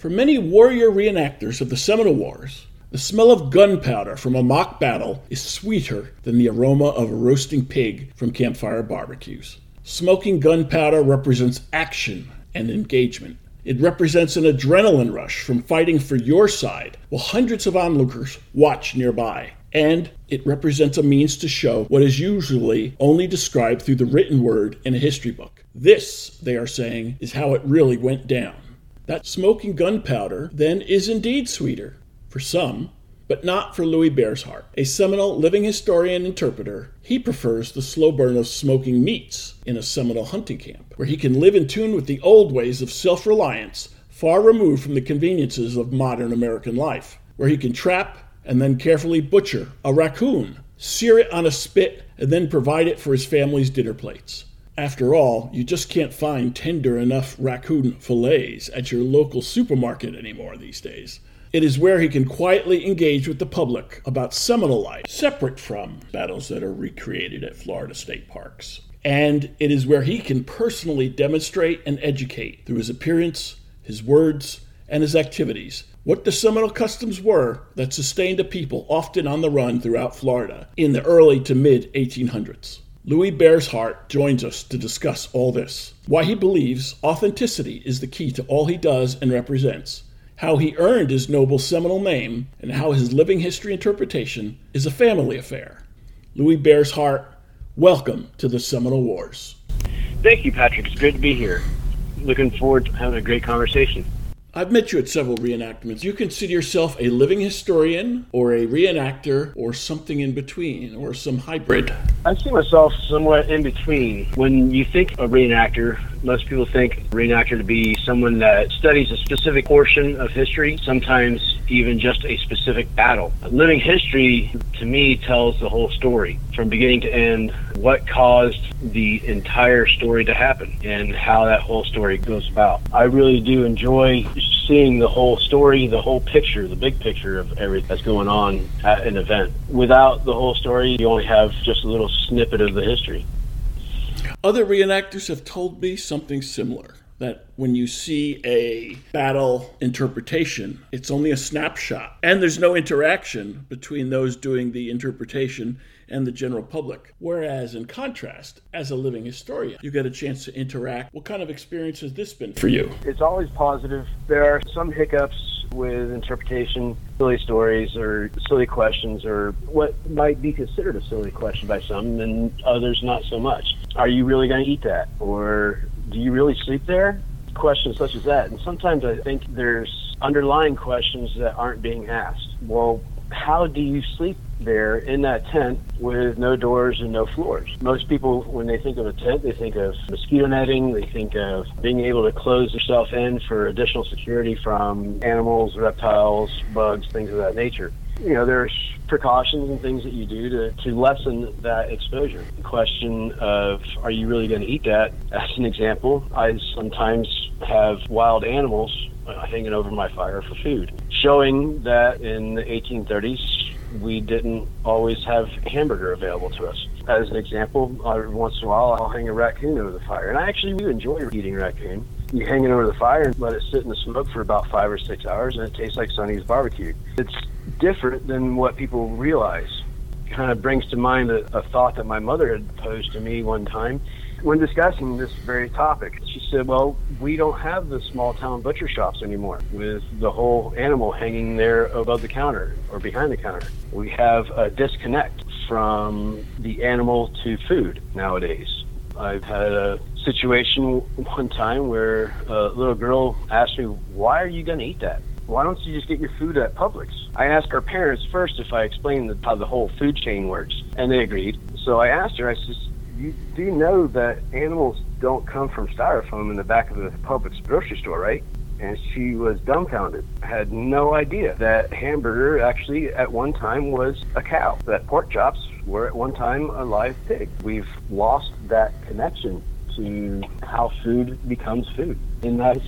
For many warrior reenactors of the Seminole Wars, the smell of gunpowder from a mock battle is sweeter than the aroma of a roasting pig from campfire barbecues. Smoking gunpowder represents action and engagement. It represents an adrenaline rush from fighting for your side while hundreds of onlookers watch nearby. And it represents a means to show what is usually only described through the written word in a history book. This, they are saying, is how it really went down. That smoking gunpowder then is indeed sweeter, for some, but not for Louis Bearsheart, a Seminole living historian interpreter. He prefers the slow burn of smoking meats in a Seminole hunting camp, where he can live in tune with the old ways of self reliance, far removed from the conveniences of modern American life, where he can trap and then carefully butcher a raccoon, sear it on a spit, and then provide it for his family's dinner plates. After all, you just can't find tender enough raccoon fillets at your local supermarket anymore these days. It is where he can quietly engage with the public about Seminole life, separate from battles that are recreated at Florida state parks. And it is where he can personally demonstrate and educate through his appearance, his words, and his activities what the Seminole customs were that sustained a people often on the run throughout Florida in the early to mid 1800s. Louis Bearsheart joins us to discuss all this why he believes authenticity is the key to all he does and represents, how he earned his noble Seminole name, and how his living history interpretation is a family affair. Louis Bearsheart, welcome to the Seminole Wars. Thank you, Patrick. It's great to be here. Looking forward to having a great conversation. I've met you at several reenactments. You consider yourself a living historian or a reenactor or something in between or some hybrid? I see myself somewhat in between. When you think a reenactor, most people think reenactor to be someone that studies a specific portion of history, sometimes even just a specific battle. Living history, to me, tells the whole story from beginning to end, what caused the entire story to happen, and how that whole story goes about. I really do enjoy seeing the whole story, the whole picture, the big picture of everything that's going on at an event. Without the whole story, you only have just a little snippet of the history. Other reenactors have told me something similar that when you see a battle interpretation, it's only a snapshot, and there's no interaction between those doing the interpretation and the general public. Whereas, in contrast, as a living historian, you get a chance to interact. What kind of experience has this been for you? It's always positive. There are some hiccups with interpretation, silly stories or silly questions, or what might be considered a silly question by some, and others not so much. Are you really going to eat that? Or do you really sleep there? Questions such as that. And sometimes I think there's underlying questions that aren't being asked. Well, how do you sleep there in that tent with no doors and no floors? Most people, when they think of a tent, they think of mosquito netting, they think of being able to close yourself in for additional security from animals, reptiles, bugs, things of that nature. You know, there's precautions and things that you do to, to lessen that exposure. The question of are you really going to eat that? As an example, I sometimes have wild animals Uh, hanging over my fire for food, showing that in the 1830s we didn't always have hamburger available to us. As an example, every once in a while I'll hang a raccoon over the fire, and I actually do enjoy eating raccoon. You hang it over the fire and let it sit in the smoke for about five or six hours, and it tastes like Sonny's barbecue. It's different than what people realize. It kind of brings to mind a, a thought that my mother had posed to me one time when discussing this very topic. She said, Well, we don't have the small town butcher shops anymore with the whole animal hanging there above the counter or behind the counter. We have a disconnect from the animal to food nowadays. I've had a situation one time where a little girl asked me, Why are you going to eat that? Why don't you just get your food at Publix? I asked her parents first if I explained how the whole food chain works, and they agreed. So I asked her, I said, you do know that animals don't come from styrofoam in the back of the Publix grocery store, right? and she was dumbfounded. Had no idea that hamburger actually at one time was a cow. That pork chops were at one time a live pig. We've lost that connection to how food becomes food. And that's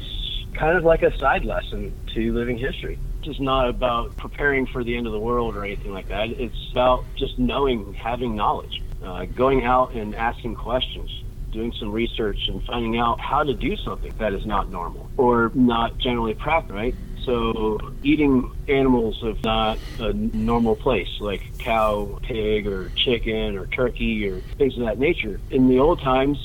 kind of like a side lesson to living history. It's not about preparing for the end of the world or anything like that. It's about just knowing, having knowledge, uh, going out and asking questions, doing some research and finding out how to do something that is not normal or not generally practical, right? So eating animals of not a normal place, like cow, pig, or chicken, or turkey, or things of that nature. In the old times,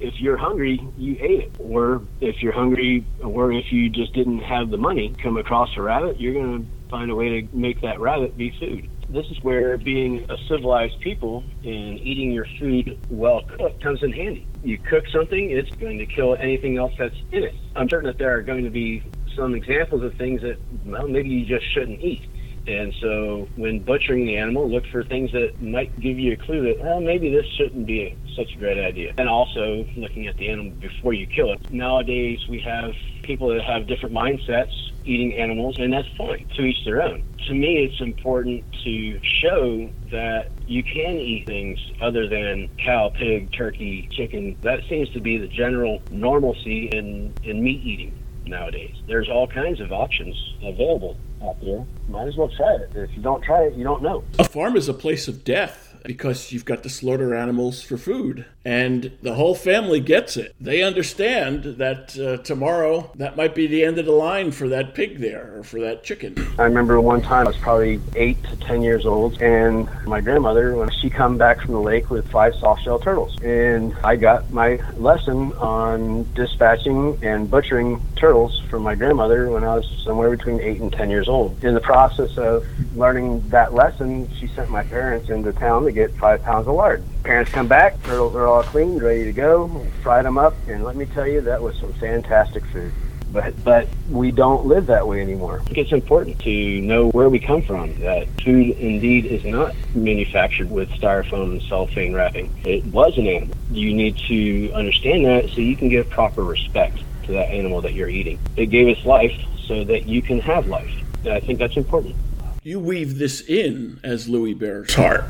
if you're hungry, you ate it. Or if you're hungry, or if you just didn't have the money, come across a rabbit, you're going to find a way to make that rabbit be food. This is where being a civilized people and eating your food well cooked comes in handy. You cook something, it's going to kill anything else that's in it. I'm certain that there are going to be some examples of things that, well, maybe you just shouldn't eat. And so when butchering the animal, look for things that might give you a clue that, well, maybe this shouldn't be such a great idea. And also looking at the animal before you kill it. Nowadays, we have people that have different mindsets eating animals, and that's fine, to each their own. To me, it's important to show that you can eat things other than cow, pig, turkey, chicken. That seems to be the general normalcy in, in meat eating nowadays. There's all kinds of options available out there. Might as well try it. If you don't try it, you don't know. A farm is a place of death because you've got to slaughter animals for food. And the whole family gets it. They understand that uh, tomorrow that might be the end of the line for that pig there or for that chicken. I remember one time I was probably eight to ten years old, and my grandmother, when she come back from the lake with five soft-shell turtles, and I got my lesson on dispatching and butchering turtles from my grandmother when I was somewhere between eight and ten years old. In the process of learning that lesson, she sent my parents into town to get five pounds of lard. Parents come back, turtles are all cleaned, ready to go, fried them up, and let me tell you, that was some fantastic food. But, but we don't live that way anymore. I think it's important to know where we come from, that food indeed is not manufactured with styrofoam and cellophane wrapping. It was an animal. You need to understand that so you can give proper respect to that animal that you're eating. It gave us life so that you can have life. And I think that's important. You weave this in as Louis Bear's heart.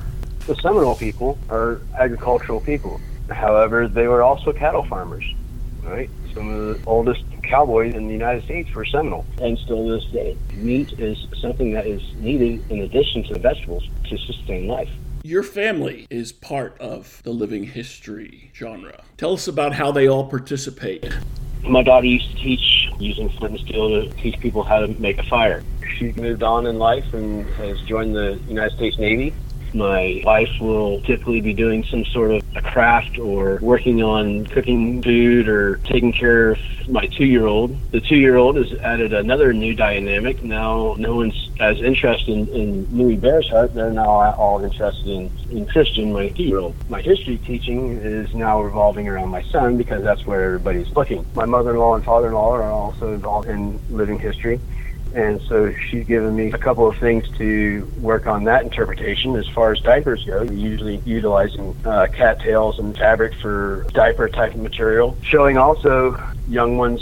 The Seminole people are agricultural people. However, they were also cattle farmers, right? Some of the oldest cowboys in the United States were Seminole, and still to this day. Meat is something that is needed in addition to the vegetables to sustain life. Your family is part of the living history genre. Tell us about how they all participate. My daughter used to teach using flint and steel to teach people how to make a fire. She moved on in life and has joined the United States Navy my wife will typically be doing some sort of a craft or working on cooking food or taking care of my two year old. The two year old has added another new dynamic. Now, no one's as interested in, in Louis Bear's heart. They're now all interested in, in Christian, my two year old. My history teaching is now revolving around my son because that's where everybody's looking. My mother in law and father in law are also involved in living history and so she's given me a couple of things to work on that interpretation. As far as diapers go, usually utilizing uh, cattails and fabric for diaper type of material, showing also young ones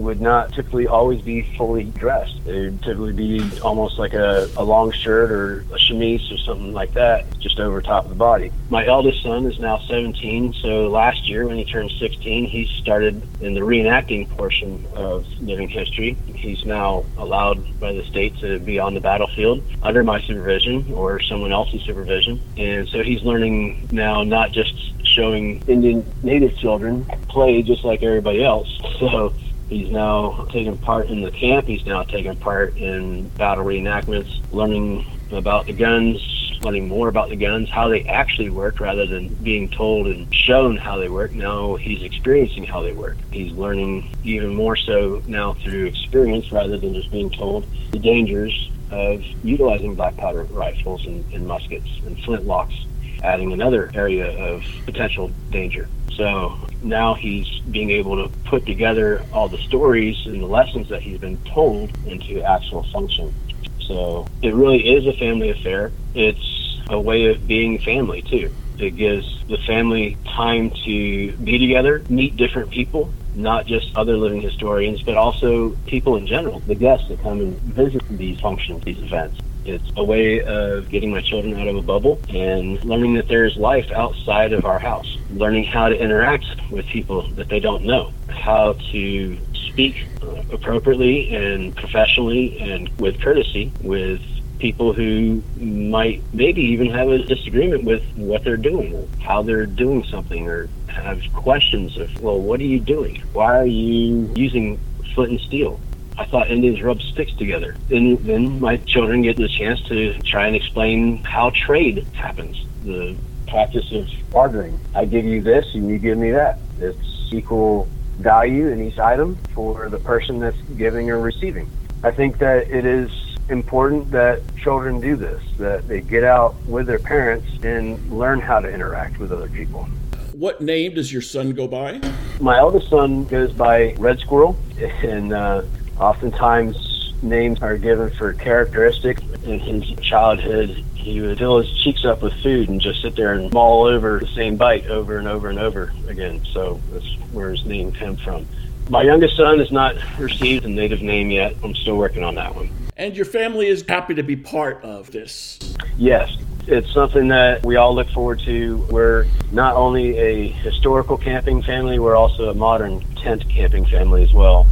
would not typically always be fully dressed. It would typically be almost like a, a long shirt or a chemise or something like that, just over top of the body. My eldest son is now 17, so last year when he turned 16, he started in the reenacting portion of living history. He's now allowed by the state to be on the battlefield under my supervision or someone else's supervision. And so he's learning now not just showing Indian native children play just like everybody else. So He's now taking part in the camp. He's now taking part in battle reenactments, learning about the guns, learning more about the guns, how they actually work, rather than being told and shown how they work. Now he's experiencing how they work. He's learning even more so now through experience rather than just being told the dangers of utilizing black powder rifles and, and muskets and flintlocks, adding another area of potential danger. So now he's being able to put together all the stories and the lessons that he's been told into actual function. So it really is a family affair. It's a way of being family too. It gives the family time to be together, meet different people, not just other living historians, but also people in general, the guests that come and visit these functions, these events. It's a way of getting my children out of a bubble and learning that there's life outside of our house, learning how to interact with people that they don't know, how to speak appropriately and professionally and with courtesy with people who might maybe even have a disagreement with what they're doing or how they're doing something or have questions of, well, what are you doing? Why are you using flint and steel? I thought Indians rubbed sticks together. And then my children get the chance to try and explain how trade happens, the practice of bartering. I give you this and you give me that. It's equal value in each item for the person that's giving or receiving. I think that it is important that children do this, that they get out with their parents and learn how to interact with other people. What name does your son go by? My eldest son goes by Red Squirrel, and uh, oftentimes names are given for characteristics. In his childhood, he would fill his cheeks up with food and just sit there and maul over the same bite over and over and over again. So that's where his name came from. My youngest son has not received a native name yet. I'm still working on that one. And your family is happy to be part of this. Yes, it's something that we all look forward to. We're not only a historical camping family, we're also a modern tent camping family as well.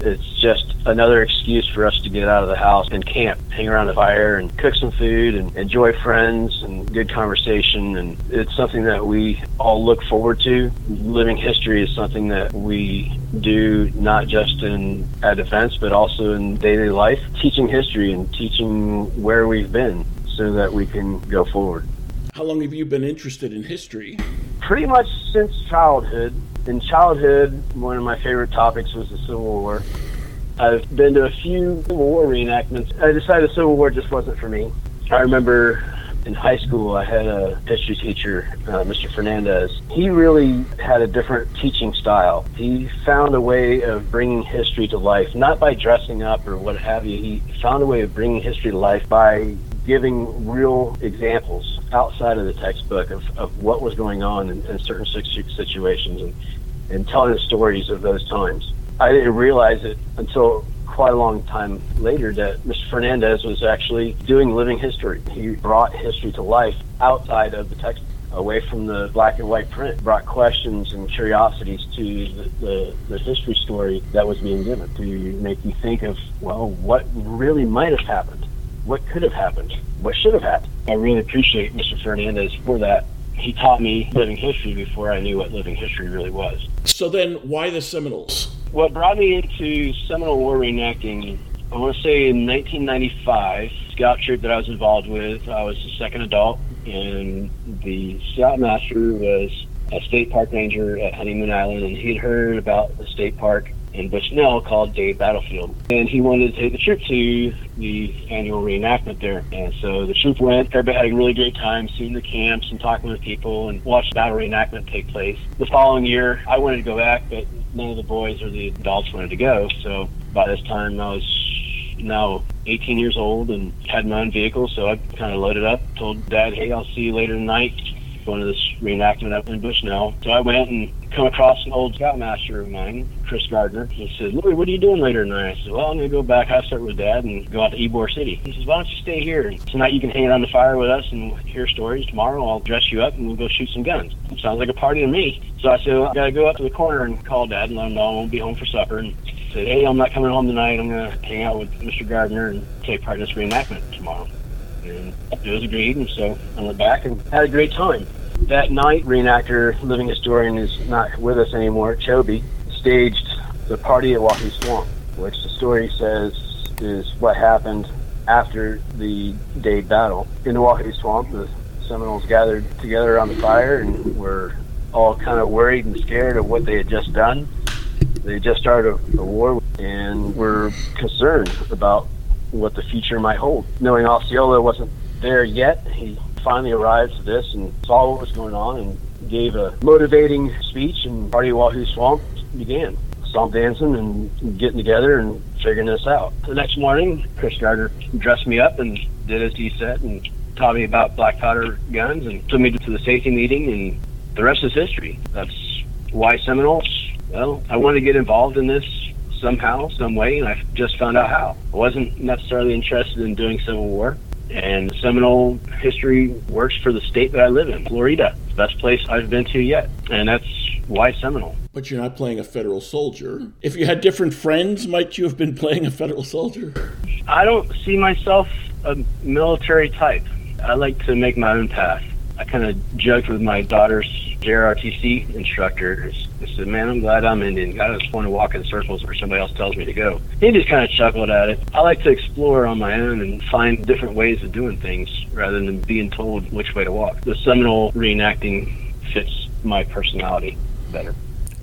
It's just another excuse for us to get out of the house and camp, hang around the fire and cook some food and enjoy friends and good conversation. And it's something that we all look forward to. Living history is something that we do not just in at events, but also in daily life, teaching history and teaching where we've been so that we can go forward. How long have you been interested in history? Pretty much since childhood in childhood, one of my favorite topics was the Civil War. I've been to a few Civil War reenactments. I decided the Civil War just wasn't for me. I remember in high school, I had a history teacher, uh, Mr. Fernandez. He really had a different teaching style. He found a way of bringing history to life, not by dressing up or what have you. He found a way of bringing history to life by giving real examples outside of the textbook of, of what was going on in, in certain situations and, and telling the stories of those times. I didn't realize it until quite a long time later that Mr. Fernandez was actually doing living history. He brought history to life outside of the text, away from the black and white print, brought questions and curiosities to the, the, the history story that was being given to make you think of, well, what really might have happened? What could have happened? What should have happened? I really appreciate Mr. Fernandez for that he taught me living history before I knew what living history really was. So then, why the Seminoles? What brought me into Seminole War reenacting, I want to say in 1995, scout troop that I was involved with, I was the second adult, and the scoutmaster was a state park ranger at Honeymoon Island, and he'd heard about the state park in Bushnell called Dade Battlefield. And he wanted to take the troop to the annual reenactment there. And so the troop went. Everybody had a really great time seeing the camps and talking with people and watched the battle reenactment take place. The following year, I wanted to go back, but none of the boys or the adults wanted to go. So by this time, I was now 18 years old and had my own vehicle. So I kind of loaded up, told Dad, hey, I'll see you later tonight going to this reenactment up in Bushnell. So I went and come across an old scoutmaster of mine, Chris Gardner. He said, Louis, what are you doing later tonight? I said, well, I'm going to go back. I start with Dad and go out to Ybor City. He says, why don't you stay here? Tonight you can hang around the fire with us and hear stories. Tomorrow I'll dress you up and we'll go shoot some guns. Sounds like a party to me. So I said, well, I got to go up to the corner and call Dad and let him know I won't be home for supper. And said, hey, I'm not coming home tonight. I'm going to hang out with Mr. Gardner and take part in this reenactment tomorrow. And it was agreed, and so I went back and had a great time. That night, reenactor, living historian, is not with us anymore. Chobe staged the party at Wahoo Swamp, which the story says is what happened after the Dade battle. In the Wahoo Swamp, the Seminoles gathered together around the fire and were all kind of worried and scared of what they had just done. They had just started a, a war and were concerned about what the future might hold. Knowing Osceola wasn't there yet, he finally arrived to this and saw what was going on and gave a motivating speech, and Party Wahoo Swamp began. Swamp dancing and getting together and figuring this out. The next morning, Chris Gardner dressed me up and did as he said and taught me about black powder guns and took me to the safety meeting, and the rest is history. That's why Seminoles, well, I wanted to get involved in this somehow, some way, and I just found out how. I wasn't necessarily interested in doing Civil War, and Seminole history works for the state that I live in, Florida. Best place I've been to yet, and that's why Seminole. But you're not playing a federal soldier. If you had different friends, might you have been playing a federal soldier? I don't see myself a military type. I like to make my own path. I kind of joked with my daughter's JROTC instructor. I said, "Man, I'm glad I'm Indian. I just to walk in circles where somebody else tells me to go." He just kind of chuckled at it. I like to explore on my own and find different ways of doing things rather than being told which way to walk. The Seminole reenacting fits my personality better.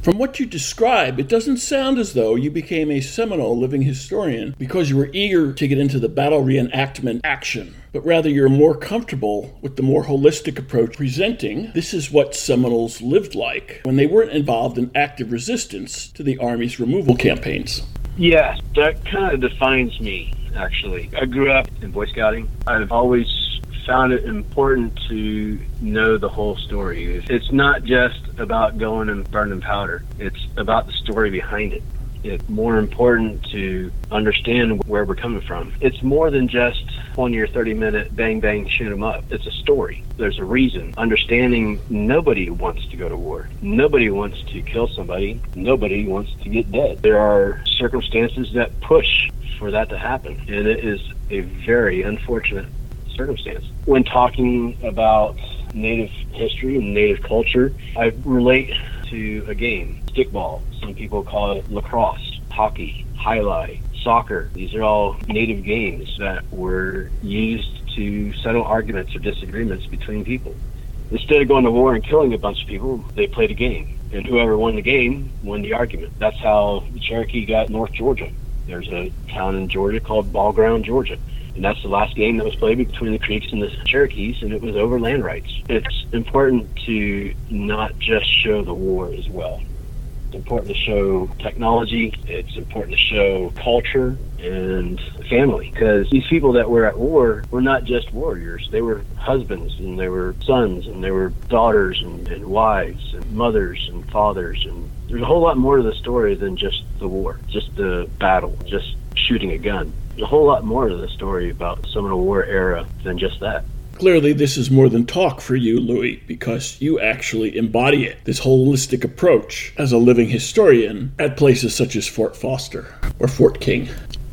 From what you describe, it doesn't sound as though you became a Seminole living historian because you were eager to get into the battle reenactment action, but rather you're more comfortable with the more holistic approach presenting this is what Seminoles lived like when they weren't involved in active resistance to the Army's removal campaigns. Yes, that kind of defines me, actually. I grew up in Boy Scouting. I've always found it important to know the whole story. It's not just about going and burning powder. It's about the story behind it. It's more important to understand where we're coming from. It's more than just 20 or 30 minute bang bang shoot 'em up. It's a story. There's a reason. Understanding nobody wants to go to war. Nobody wants to kill somebody. Nobody wants to get dead. There are circumstances that push for that to happen. And it is a very unfortunate circumstance. When talking about Native history and Native culture, I relate to a game, stickball. Some people call it lacrosse, hockey, alai, soccer. These are all Native games that were used to settle arguments or disagreements between people. Instead of going to war and killing a bunch of people, they played a game. And whoever won the game won the argument. That's how the Cherokee got North Georgia. There's a town in Georgia called Ball Ground, Georgia and that's the last game that was played between the Creeks and the Cherokees, and it was over land rights. It's important to not just show the war as well. It's important to show technology. It's important to show culture and family because these people that were at war were not just warriors. They were husbands and they were sons and they were daughters and, and wives and mothers and fathers. And there's a whole lot more to the story than just the war, just the battle, just shooting a gun a whole lot more to the story about the Seminole War era than just that. Clearly, this is more than talk for you, Louis, because you actually embody it this holistic approach as a living historian at places such as Fort Foster or Fort King.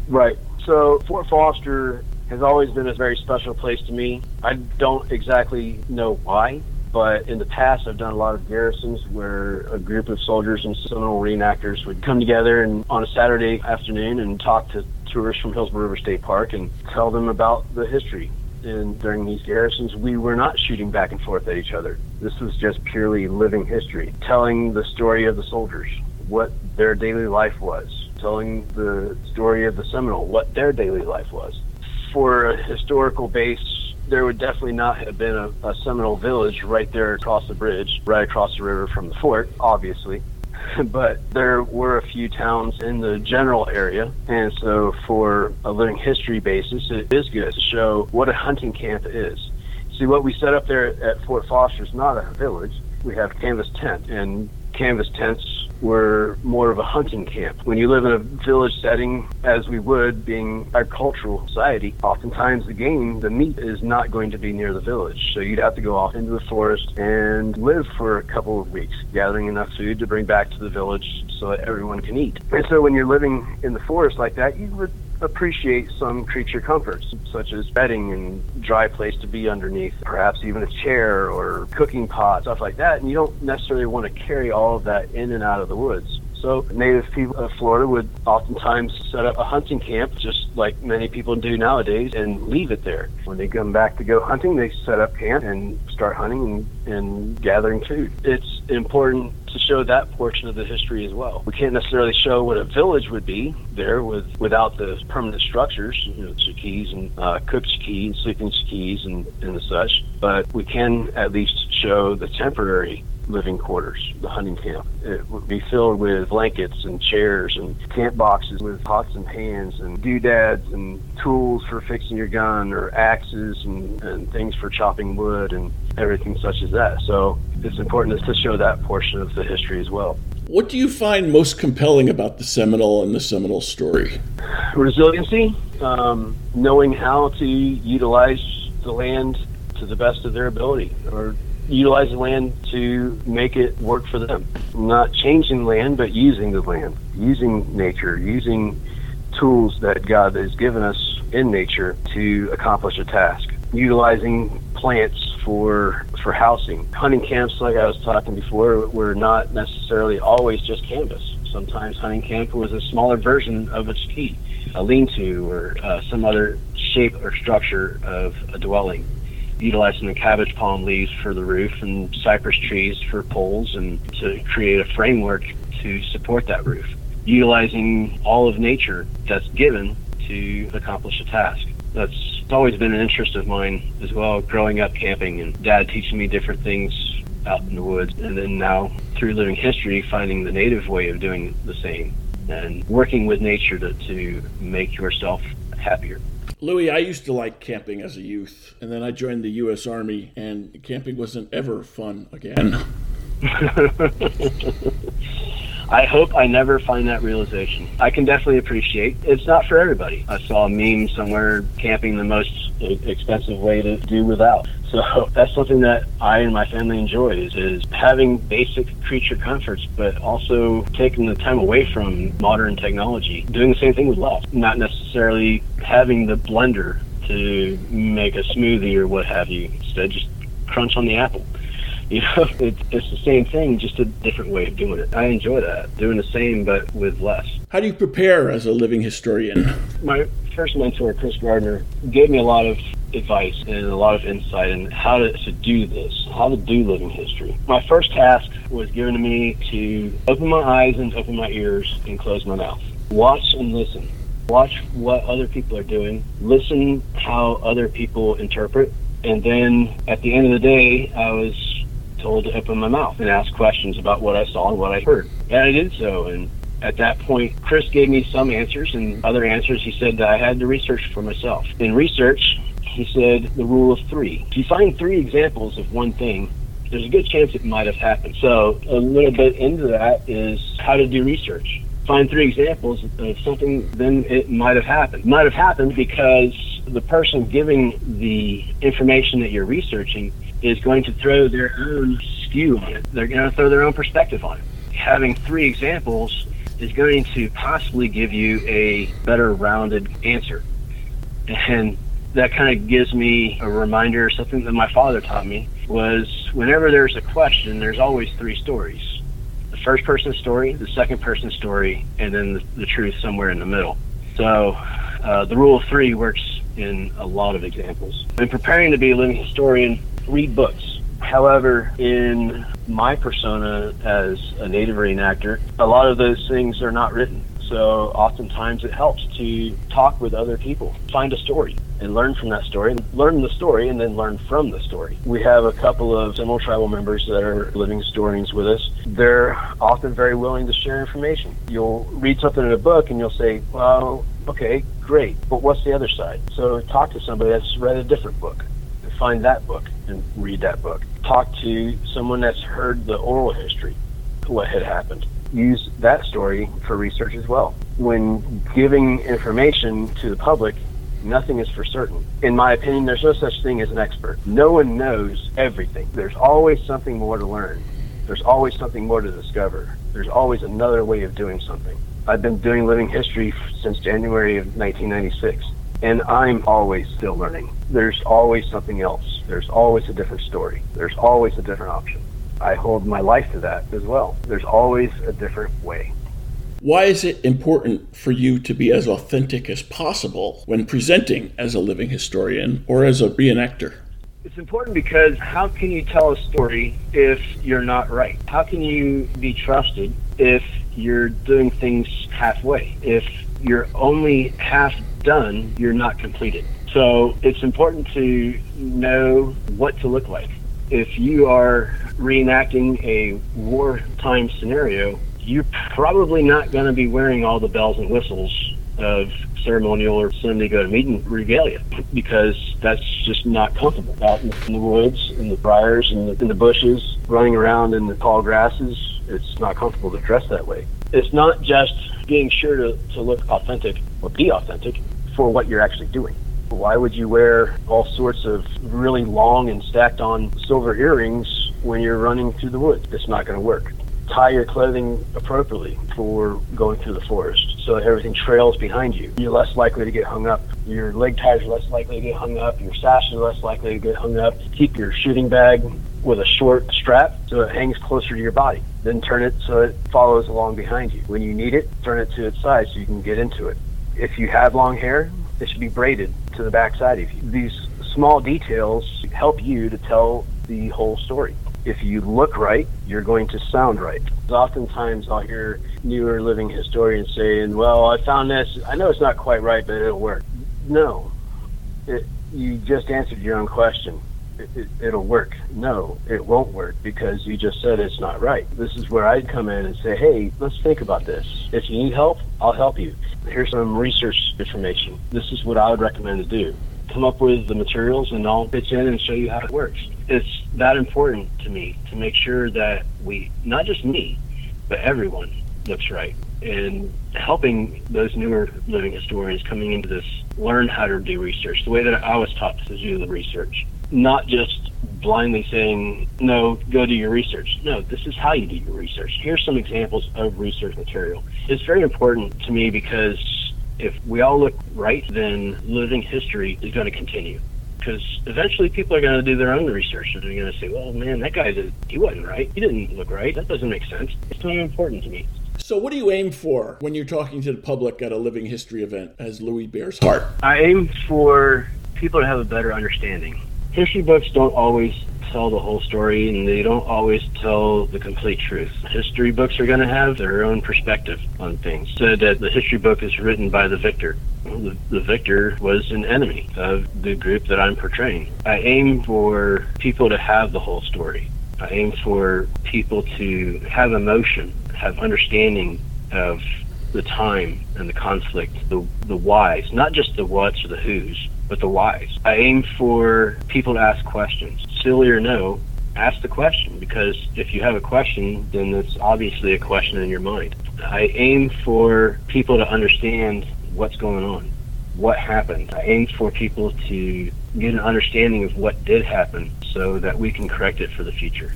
Right. So, Fort Foster has always been a very special place to me. I don't exactly know why, but in the past I've done a lot of garrisons where a group of soldiers and Seminole reenactors would come together and on a Saturday afternoon and talk to tourists from Hillsborough River State Park and tell them about the history. And during these garrisons, we were not shooting back and forth at each other. This was just purely living history, telling the story of the soldiers, what their daily life was, telling the story of the Seminole, what their daily life was. For a historical base, there would definitely not have been a, a Seminole village right there across the bridge, right across the river from the fort, obviously. but there were a few towns in the general area. And so, for a living history basis, it is good to show what a hunting camp is. See, what we set up there at Fort Foster is not a village. We have canvas tent, and canvas tents were more of a hunting camp. When you live in a village setting, as we would, being agricultural society, oftentimes the game, the meat, is not going to be near the village. So you'd have to go off into the forest and live for a couple of weeks, gathering enough food to bring back to the village so that everyone can eat. And so when you're living in the forest like that, you would appreciate some creature comforts, such as bedding and dry place to be underneath, perhaps even a chair or cooking pot, stuff like that. And you don't necessarily want to carry all of that in and out of the woods. So native people of Florida would oftentimes set up a hunting camp, just like many people do nowadays, and leave it there. When they come back to go hunting, they set up camp and start hunting and, and gathering food. It's important to show that portion of the history as well. We can't necessarily show what a village would be there with without the permanent structures, you know, and uh, cooked chickee and sleeping chickees and, and such, but we can at least show the temporary living quarters, the hunting camp. It would be filled with blankets and chairs and camp boxes with pots and pans and doodads and tools for fixing your gun or axes and, and things for chopping wood and everything such as that. So it's important to show that portion of the history as well. What do you find most compelling about the Seminole and the Seminole story? Resiliency, um, knowing how to utilize the land to the best of their ability, or utilize the land to make it work for them. Not changing land, but using the land, using nature, using tools that God has given us in nature to accomplish a task. Utilizing plants for for housing. Hunting camps, like I was talking before, were not necessarily always just canvas. Sometimes hunting camp was a smaller version of a chickee, a lean-to, or uh, some other shape or structure of a dwelling utilizing the cabbage palm leaves for the roof and cypress trees for poles and to create a framework to support that roof. Utilizing all of nature that's given to accomplish a task. That's always been an interest of mine as well, growing up camping and dad teaching me different things out in the woods. And then now through living history, finding the native way of doing the same and working with nature to, to make yourself happier. Louis, I used to like camping as a youth, and then I joined the U.S. Army, and camping wasn't ever fun again. I hope I never find that realization. I can definitely appreciate it's not for everybody. I saw a meme somewhere camping the most expensive way to do without. So that's something that I and my family enjoy is, is having basic creature comforts, but also taking the time away from modern technology. Doing the same thing with love, not necessarily having the blender to make a smoothie or what have you. Instead, just crunch on the apple. You know, it, it's the same thing, just a different way of doing it. I enjoy that, doing the same but with less. How do you prepare as a living historian? My first mentor, Chris Gardner, gave me a lot of advice and a lot of insight in how to, to do this, how to do living history. My first task was given to me to open my eyes and open my ears and close my mouth. Watch and listen. Watch what other people are doing. Listen how other people interpret. And then at the end of the day, I was told to open my mouth and ask questions about what I saw and what I heard. And I did so. And at that point, Chris gave me some answers, and other answers he said that I had to research for myself. In research, he said the rule of three. If you find three examples of one thing, there's a good chance it might have happened. So a little bit into that is how to do research. Find three examples of something, then it might have happened. Might have happened because the person giving the information that you're researching is going to throw their own skew on it. They're going to throw their own perspective on it. Having three examples is going to possibly give you a better rounded answer. And that kind of gives me a reminder, something that my father taught me was whenever there's a question, there's always three stories. The first person story, the second person story, and then the, the truth somewhere in the middle. So uh, the rule of three works in a lot of examples. In preparing to be a living historian, read books. However, in my persona as a native reenactor, a lot of those things are not written. So oftentimes it helps to talk with other people, find a story and learn from that story, and learn the story and then learn from the story. We have a couple of Seminole tribal members that are living historians with us. They're often very willing to share information. You'll read something in a book and you'll say, well, okay, great, but what's the other side? So talk to somebody that's read a different book find that book and read that book. Talk to someone that's heard the oral history, what had happened. Use that story for research as well. When giving information to the public, nothing is for certain. In my opinion, there's no such thing as an expert. No one knows everything. There's always something more to learn. There's always something more to discover. There's always another way of doing something. I've been doing living history since January of 1996 and I'm always still learning. There's always something else. There's always a different story. There's always a different option. I hold my life to that as well. There's always a different way. Why is it important for you to be as authentic as possible when presenting as a living historian or as a reenactor? It's important because how can you tell a story if you're not right? How can you be trusted if you're doing things halfway? If you're only half done, you're not completed. So it's important to know what to look like. If you are reenacting a wartime scenario, you're probably not going to be wearing all the bells and whistles of ceremonial or Sunday go to meeting regalia because that's just not comfortable out in the woods, in the briars, in the, in the bushes, running around in the tall grasses It's not comfortable to dress that way. It's not just being sure to, to look authentic or be authentic for what you're actually doing. Why would you wear all sorts of really long and stacked on silver earrings when you're running through the woods? It's not going to work. Tie your clothing appropriately for going through the forest so everything trails behind you. You're less likely to get hung up. Your leg ties are less likely to get hung up. Your sash is less likely to get hung up. Keep your shooting bag with a short strap so it hangs closer to your body. Then turn it so it follows along behind you. When you need it, turn it to its side so you can get into it. If you have long hair, it should be braided to the back side of you. These small details help you to tell the whole story. If you look right, you're going to sound right. Oftentimes, I'll hear newer living historians saying, Well, I found this. I know it's not quite right, but it'll work. No, it, you just answered your own question. It, it, will work. No, it won't work because you just said it's not right. This is where I'd come in and say, hey, let's think about this. If you need help, I'll help you. Here's some research information. This is what I would recommend to do. Come up with the materials and I'll pitch in and show you how it works. It's that important to me to make sure that we, not just me, but everyone looks right. And helping those newer living historians coming into this learn how to do research the way that I was taught to do the research not just blindly saying, no, go do your research. No, this is how you do your research. Here's some examples of research material. It's very important to me because if we all look right, then living history is going to continue. Because eventually people are going to do their own research and they're going to say, well, man, that guy, did, he wasn't right. He didn't look right. That doesn't make sense. It's very important to me. So, what do you aim for when you're talking to the public at a living history event as Louis Bears Heart? I aim for people to have a better understanding history books don't always tell the whole story and they don't always tell the complete truth. History books are going to have their own perspective on things. So that the history book is written by the victor. The, the victor was an enemy of the group that I'm portraying. I aim for people to have the whole story. I aim for people to have emotion, have understanding of the time and the conflict, the the whys, not just the whats or the whos, but the whys. I aim for people to ask questions, silly or no. Ask the question because if you have a question, then it's obviously a question in your mind. I aim for people to understand what's going on, what happened. I aim for people to get an understanding of what did happen so that we can correct it for the future.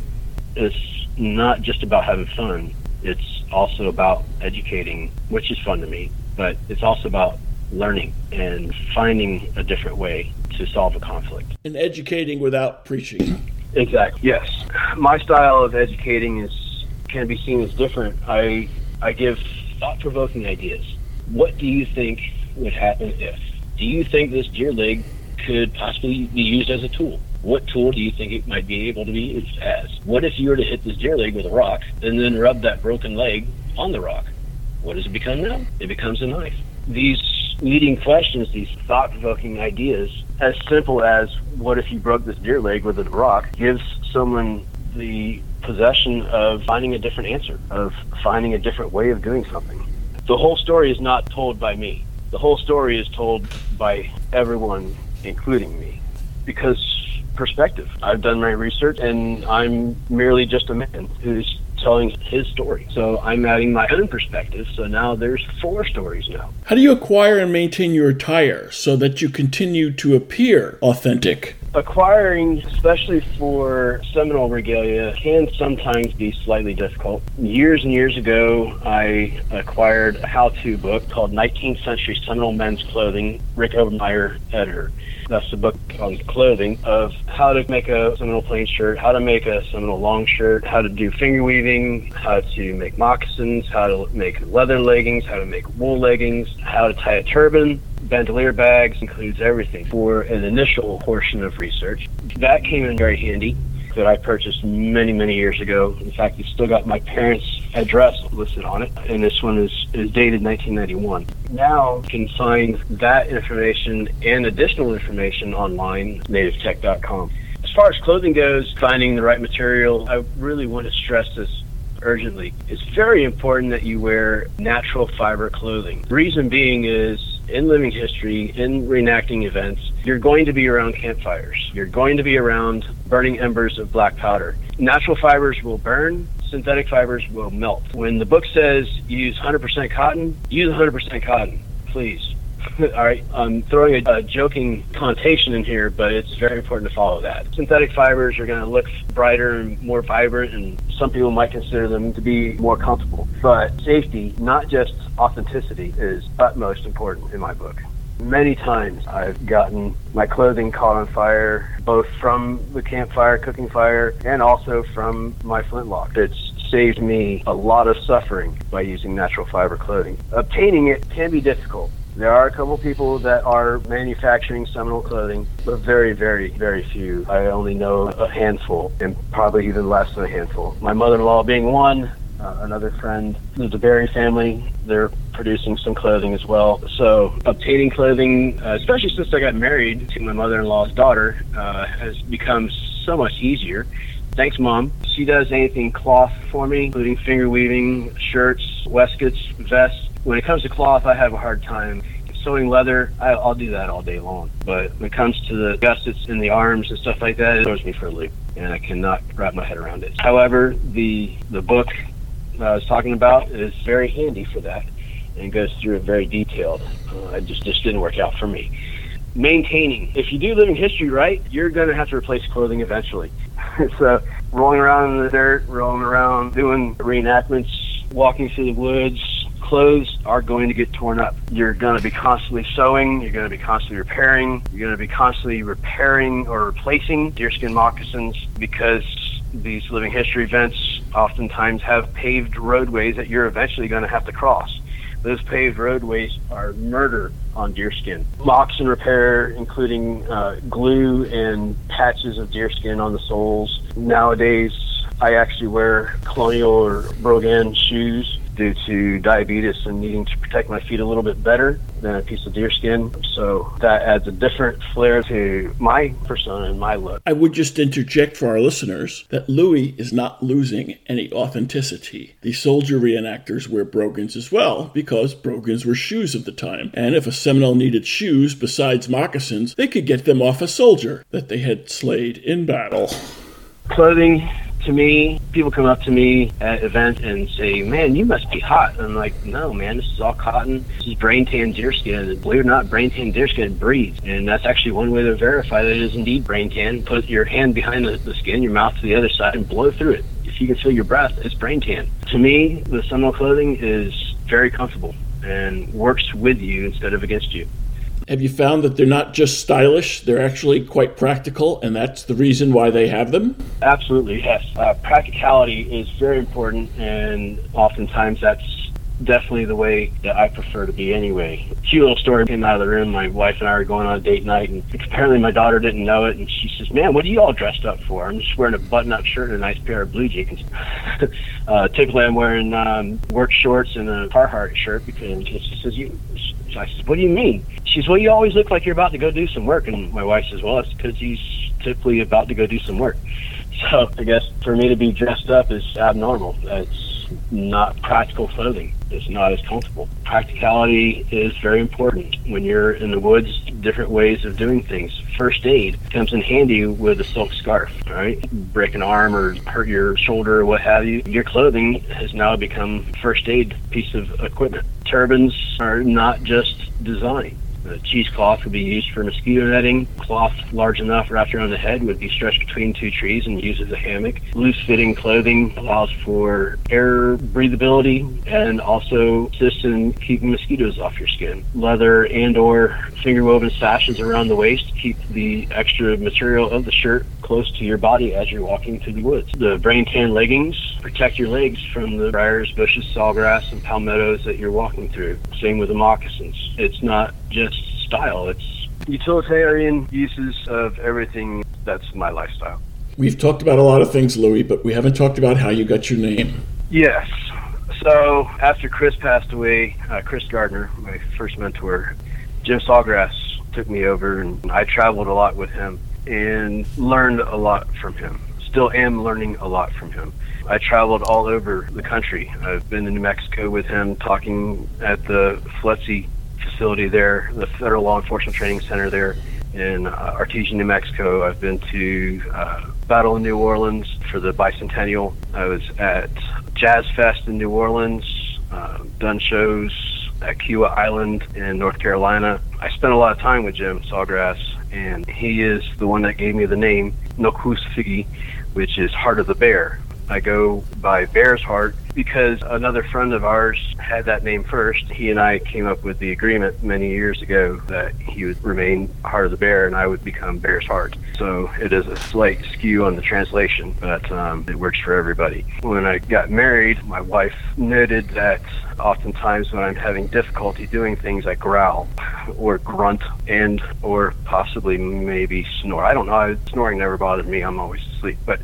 It's not just about having fun, it's also about educating, which is fun to me, but it's also about learning and finding a different way to solve a conflict. And educating without preaching. Exactly. Yes. My style of educating is can be seen as different. I I give thought-provoking ideas. What do you think would happen if? Do you think this deer leg could possibly be used as a tool? what tool do you think it might be able to be used as? What if you were to hit this deer leg with a rock and then rub that broken leg on the rock? What does it become now? It becomes a knife. These leading questions, these thought provoking ideas, as simple as what if you broke this deer leg with a rock, gives someone the possession of finding a different answer, of finding a different way of doing something. The whole story is not told by me. The whole story is told by everyone, including me. Because perspective. I've done my research and I'm merely just a man who's telling his story. So I'm adding my own perspective. So now there's four stories now. How do you acquire and maintain your attire so that you continue to appear authentic? Acquiring, especially for Seminole regalia, can sometimes be slightly difficult. Years and years ago, I acquired a how to book called 19th Century Seminole Men's Clothing, Rick Obermeyer, editor. That's the book on clothing of how to make a Seminole plain shirt, how to make a Seminole long shirt, how to do finger weaving, how to make moccasins, how to make leather leggings, how to make wool leggings, how to tie a turban. Bandolier bags includes everything for an initial portion of research. That came in very handy that I purchased many, many years ago. In fact, it's still got my parents' address listed on it, and this one is, is dated 1991. Now you can find that information and additional information online, nativetech.com. As far as clothing goes, finding the right material, I really want to stress this urgently. It's very important that you wear natural fiber clothing. Reason being is in living history, in reenacting events, you're going to be around campfires. You're going to be around burning embers of black powder. Natural fibers will burn, synthetic fibers will melt. When the book says use 100% cotton, use 100% cotton, please. All right, I'm throwing a, a, joking connotation in here, but it's very important to follow that. Synthetic fibers are going to look brighter and more vibrant, and some people might consider them to be more comfortable. But safety, not just authenticity, is utmost important in my book. Many times I've gotten my clothing caught on fire, both from the campfire, cooking fire, and also from my flintlock. It's saved me a lot of suffering by using natural fiber clothing. Obtaining it can be difficult. There are a couple people that are manufacturing Seminole clothing, but very, very, very few. I only know a handful, and probably even less than a handful. My mother-in-law being one, uh, another friend, the Berry family. They're producing some clothing as well. So obtaining clothing, uh, especially since I got married to my mother-in-law's daughter, uh, has become so much easier. Thanks, Mom. She does anything cloth for me, including finger weaving, shirts, waistcoats, vests when it comes to cloth, I have a hard time. Sewing leather, I'll do that all day long. But when it comes to the gussets in the arms and stuff like that, it throws me for a loop, and I cannot wrap my head around it. However, the the book I was talking about is very handy for that, and goes through it very detailed. Uh, it just just didn't work out for me. Maintaining. If you do living history right, you're going to have to replace clothing eventually. so rolling around in the dirt, rolling around, doing reenactments, walking through the woods, clothes are going to get torn up. You're going to be constantly sewing, you're going to be constantly repairing, you're going to be constantly repairing or replacing deerskin moccasins because these living history events oftentimes have paved roadways that you're eventually going to have to cross. Those paved roadways are murder on deerskin. Moccasin repair, including uh, glue and patches of deerskin on the soles. Nowadays, I actually wear colonial or Brogan shoes due to diabetes and needing to protect my feet a little bit better than a piece of deer skin. So that adds a different flair to my persona and my look. I would just interject for our listeners that Louis is not losing any authenticity. The soldier reenactors wear brogans as well because brogans were shoes of the time. And if a Seminole needed shoes besides moccasins, they could get them off a soldier that they had slayed in battle. Clothing to me, people come up to me at events and say, "Man, you must be hot." And I'm like, "No, man, this is all cotton. This is brain tan deer skin. believe it or not, brain tan deer skin breathes, and that's actually one way to verify that it is indeed brain tan. Put your hand behind the, the skin, your mouth to the other side, and blow through it. If you can feel your breath, it's brain tan. To me, the Seminole clothing is very comfortable and works with you instead of against you. Have you found that they're not just stylish, they're actually quite practical, and that's the reason why they have them? Absolutely, yes. Uh, practicality is very important, and oftentimes that's definitely the way that I prefer to be anyway. Cute little story came out of the room. My wife and I were going on a date night, and apparently my daughter didn't know it, and she says, "Man, what are you all dressed up for?" I'm just wearing a button-up shirt and a nice pair of blue jeans. uh, typically, I'm wearing um, work shorts and a Carhartt shirt because she says, "You." I says, "What do you mean?" She says, "Well, you always look like you're about to go do some work." And my wife says, "Well, it's because he's typically about to go do some work." So I guess for me to be dressed up is abnormal. It's not practical clothing. It's not as comfortable. Practicality is very important when you're in the woods. Different ways of doing things. First aid comes in handy with a silk scarf. Right, break an arm or hurt your shoulder or what have you. Your clothing has now become first aid piece of equipment. Turbans are not just design the cheesecloth would be used for mosquito netting. Cloth large enough wrapped around the head would be stretched between two trees and used as a hammock. Loose fitting clothing allows for air breathability and also assists in keeping mosquitoes off your skin. Leather and or finger woven sashes around the waist keep the extra material of the shirt close to your body as you're walking through the woods. The brain tan leggings protect your legs from the briars, bushes, sawgrass, and palmettos that you're walking through. Same with the moccasins. It's not just style, it's utilitarian uses of everything that's my lifestyle. We've talked about a lot of things, Louis, but we haven't talked about how you got your name. Yes. So after Chris passed away, uh, Chris Gardner, my first mentor, Jim Sawgrass took me over, and I traveled a lot with him and learned a lot from him. Still am learning a lot from him. I traveled all over the country. I've been in New Mexico with him, talking at the FLETC facility there, the Federal Law Enforcement Training Center there in uh, Artesia, New Mexico. I've been to uh, Battle in New Orleans for the bicentennial. I was at Jazz Fest in New Orleans, uh, done shows at Kiawah Island in North Carolina. I spent a lot of time with Jim Sawgrass, and he is the one that gave me the name Nokusfigi, which is Heart of the Bear. I go by Bear's Heart because another friend of ours had that name first. He and I came up with the agreement many years ago that he would remain Heart of the Bear and I would become Bear's Heart. So it is a slight skew on the translation, but um, it works for everybody. When I got married, my wife noted that oftentimes when I'm having difficulty doing things, I growl or grunt and or possibly maybe snore. I don't know. Snoring never bothered me. I'm always asleep, but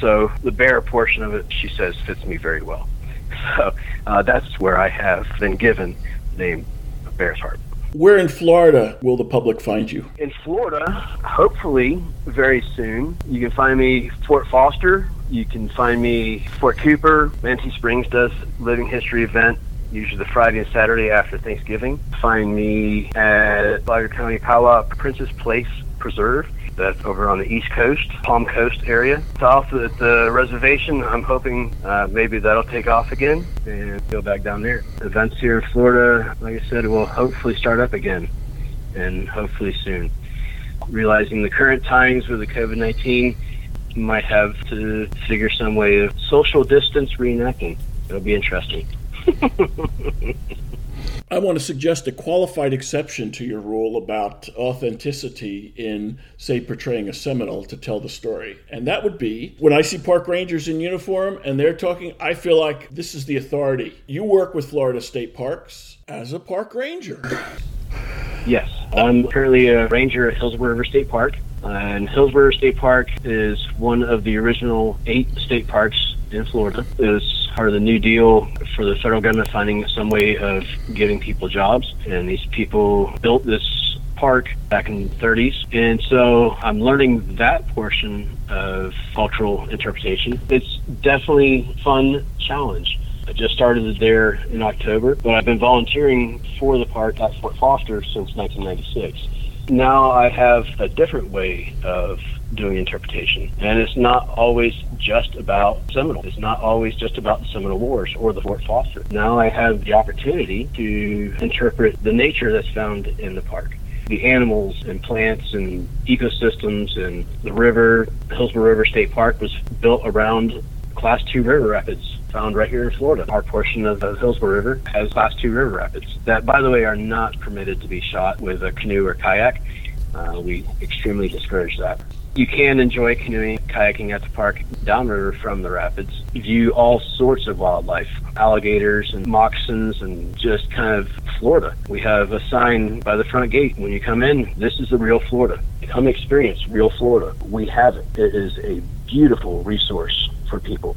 so the bear portion of it, she says, fits me very well. So uh, that's where I have been given the name Bear's Heart. Where in Florida will the public find you? In Florida, hopefully very soon. You can find me Fort Foster. You can find me Fort Cooper. Manatee Springs does living history event usually the Friday and Saturday after Thanksgiving. Find me at Flagler County Powell Princess Place Preserve. That's over on the East Coast, Palm Coast area. South at the reservation, I'm hoping uh, maybe that'll take off again and go back down there. Events here in Florida, like I said, will hopefully start up again and hopefully soon. Realizing the current times with the COVID 19, might have to figure some way of social distance reenacting. It'll be interesting. I want to suggest a qualified exception to your rule about authenticity in, say, portraying a Seminole to tell the story. And that would be when I see park rangers in uniform and they're talking, I feel like this is the authority. You work with Florida State Parks as a park ranger. Yes, I'm currently a ranger at Hillsborough River State Park. Uh, and Hillsborough State Park is one of the original eight state parks in Florida. It was part of the New Deal for the federal government finding some way of giving people jobs. And these people built this park back in the 30s. And so I'm learning that portion of cultural interpretation. It's definitely fun challenge. I just started there in October, but I've been volunteering for the park at Fort Foster since 1996 now I have a different way of doing interpretation. And it's not always just about Seminole. It's not always just about the Seminole Wars or the Fort Foster. Now I have the opportunity to interpret the nature that's found in the park. The animals and plants and ecosystems and the river, Hillsborough River State Park was built around class two river rapids found right here in Florida. Our portion of the Hillsborough River has class two river rapids that, by the way, are not permitted to be shot with a canoe or kayak. Uh, we extremely discourage that. You can enjoy canoeing, kayaking at the park downriver from the rapids. View all sorts of wildlife, alligators and moccasins and just kind of Florida. We have a sign by the front gate when you come in, this is the real Florida. Come experience real Florida. We have it. It is a beautiful resource for people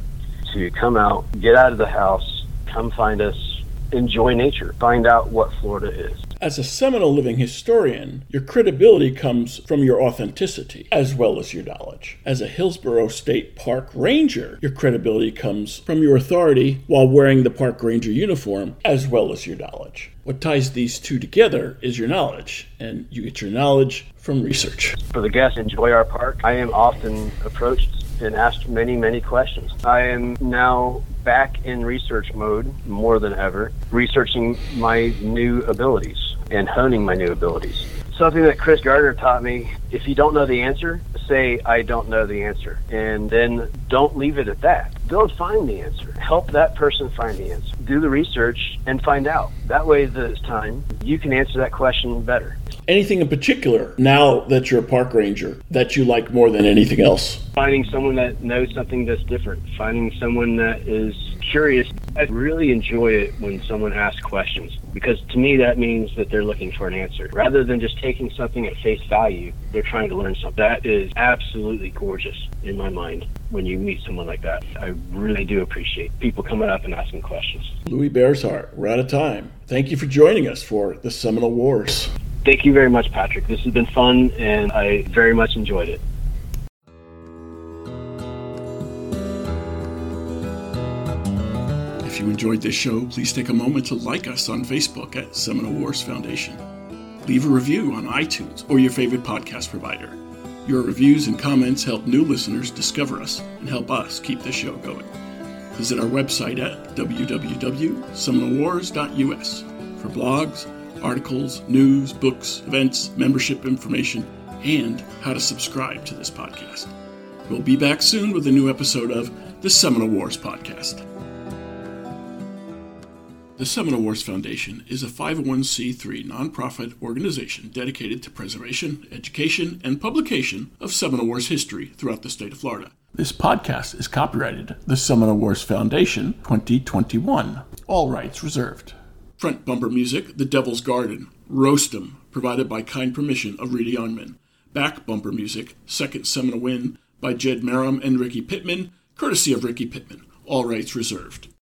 to come out, get out of the house, come find us, enjoy nature, find out what Florida is. As a Seminole living historian, your credibility comes from your authenticity as well as your knowledge. As a Hillsborough State Park Ranger, your credibility comes from your authority while wearing the park ranger uniform as well as your knowledge. What ties these two together is your knowledge, and you get your knowledge from research. For the guests enjoy our park, I am often approached and asked many, many questions. I am now back in research mode more than ever, researching my new abilities and honing my new abilities. Something that Chris Gardner taught me if you don't know the answer, say, I don't know the answer. And then don't leave it at that. Go find the answer. Help that person find the answer. Do the research and find out. That way, this time, you can answer that question better. Anything in particular, now that you're a park ranger, that you like more than anything else? Finding someone that knows something that's different, finding someone that is curious. I really enjoy it when someone asks questions because to me that means that they're looking for an answer. Rather than just taking something at face value, they're trying to learn something. That is absolutely gorgeous in my mind when you meet someone like that. I really do appreciate people coming up and asking questions. Louis Bear's Heart, we're out of time. Thank you for joining us for the Seminole Wars. Thank you very much, Patrick. This has been fun, and I very much enjoyed it. You enjoyed this show, please take a moment to like us on Facebook at Seminole Wars Foundation. Leave a review on iTunes or your favorite podcast provider. Your reviews and comments help new listeners discover us and help us keep the show going. Visit our website at www.seminolewars.us for blogs, articles, news, books, events, membership information, and how to subscribe to this podcast. We'll be back soon with a new episode of the Seminole Wars Podcast. The Seminole Wars Foundation is a 501c3 nonprofit organization dedicated to preservation, education, and publication of Seminole Wars history throughout the state of Florida. This podcast is copyrighted the Seminole Wars Foundation 2021. All rights reserved. Front bumper music, The Devil's Garden, Roast 'em, provided by kind permission of Reedy Youngman. Back bumper music, Second Seminole Win, by Jed Marum and Ricky Pittman, courtesy of Ricky Pittman. All rights reserved.